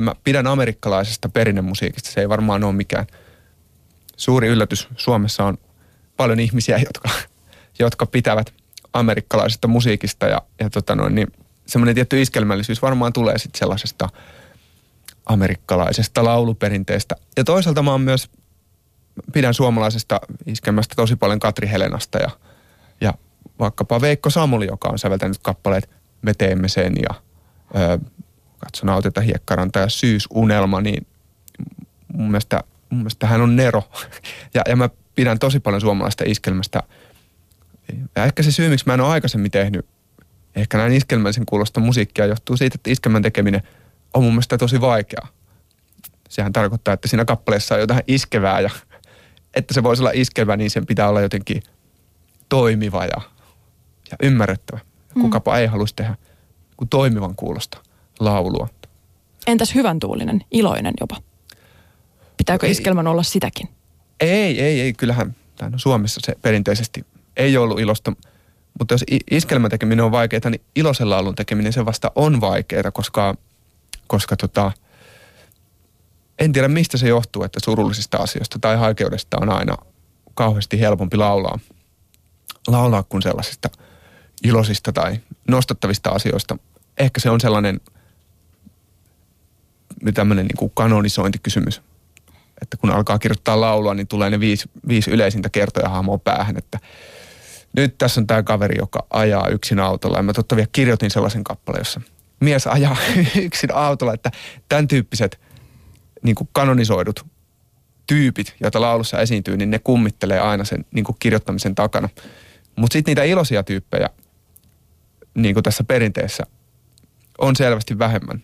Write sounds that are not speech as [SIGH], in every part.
Mä pidän amerikkalaisesta perinnemusiikista. Se ei varmaan ole mikään suuri yllätys. Suomessa on paljon ihmisiä, jotka, jotka pitävät amerikkalaisesta musiikista ja, ja tota noin, niin semmoinen tietty iskelmällisyys varmaan tulee sitten sellaisesta amerikkalaisesta lauluperinteestä. Ja toisaalta mä oon myös, pidän suomalaisesta iskelmästä tosi paljon Katri Helenasta ja, ja vaikkapa Veikko Samuli, joka on säveltänyt kappaleet Me teemme sen ja ö, Katso nauteta hiekkaranta ja Syysunelma, niin mun mielestä, mun mielestä hän on Nero. [LAUGHS] Ja, ja mä pidän tosi paljon suomalaista iskelmästä. Ja ehkä se syy, miksi mä en ole aikaisemmin tehnyt ehkä näin iskelmällisen kuulosta musiikkia johtuu siitä, että iskelmän tekeminen on mun mielestä tosi vaikeaa. Sehän tarkoittaa, että siinä kappaleessa on jotain iskevää ja [LAUGHS] että se voisi olla iskevä, niin sen pitää olla jotenkin toimiva ja, ja ymmärrettävä. Kukapa mm. ei haluaisi tehdä kuin toimivan kuulosta laulua. Entäs hyvän tuulinen, iloinen jopa? Pitääkö iskelmän olla sitäkin? Ei, ei, ei. Kyllähän no Suomessa se perinteisesti ei ollut ilosta. Mutta jos iskelmän tekeminen on vaikeaa, niin iloisen laulun tekeminen se vasta on vaikeaa, koska, koska tota, en tiedä mistä se johtuu, että surullisista asioista tai haikeudesta on aina kauheasti helpompi laulaa, laulaa kuin sellaisista iloisista tai nostattavista asioista. Ehkä se on sellainen tämmöinen niin kuin kanonisointikysymys. Että kun alkaa kirjoittaa laulua, niin tulee ne viisi, viisi yleisintä kertoja hahmoa päähän, että nyt tässä on tämä kaveri, joka ajaa yksin autolla. Ja mä totta vielä kirjoitin sellaisen kappaleen, jossa mies ajaa [LAUGHS] yksin autolla, että tämän tyyppiset niin kuin kanonisoidut tyypit, joita laulussa esiintyy, niin ne kummittelee aina sen niin kuin kirjoittamisen takana. Mutta sitten niitä iloisia tyyppejä, niin kuin tässä perinteessä, on selvästi vähemmän.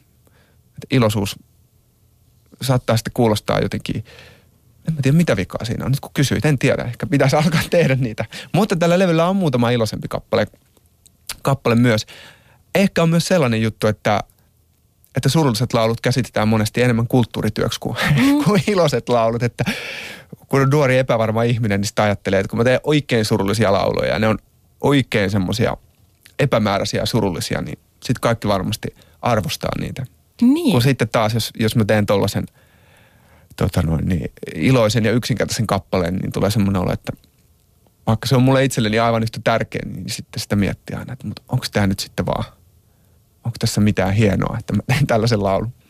Et iloisuus saattaa sitten kuulostaa jotenkin, en mä tiedä mitä vikaa siinä on. Nyt kun kysyit, en tiedä, ehkä pitäisi [LAUGHS] alkaa tehdä niitä. Mutta tällä levyllä on muutama iloisempi kappale, kappale myös. Ehkä on myös sellainen juttu, että, että surulliset laulut käsitetään monesti enemmän kulttuurityöksi kuin, mm. [LAUGHS] kuin iloiset laulut. Että kun on nuori epävarma ihminen, niin sitä ajattelee, että kun mä teen oikein surullisia lauluja ja ne on oikein semmoisia epämääräisiä ja surullisia, niin sitten kaikki varmasti arvostaa niitä. Niin. Kun sitten taas, jos, jos mä teen tollasen tota noin, niin iloisen ja yksinkertaisen kappaleen, niin tulee semmoinen olo, että vaikka se on mulle itselleni aivan yhtä tärkeä, niin sitten sitä miettii aina, että onko tämä nyt sitten vaan, onko tässä mitään hienoa, että mä teen tällaisen laulun.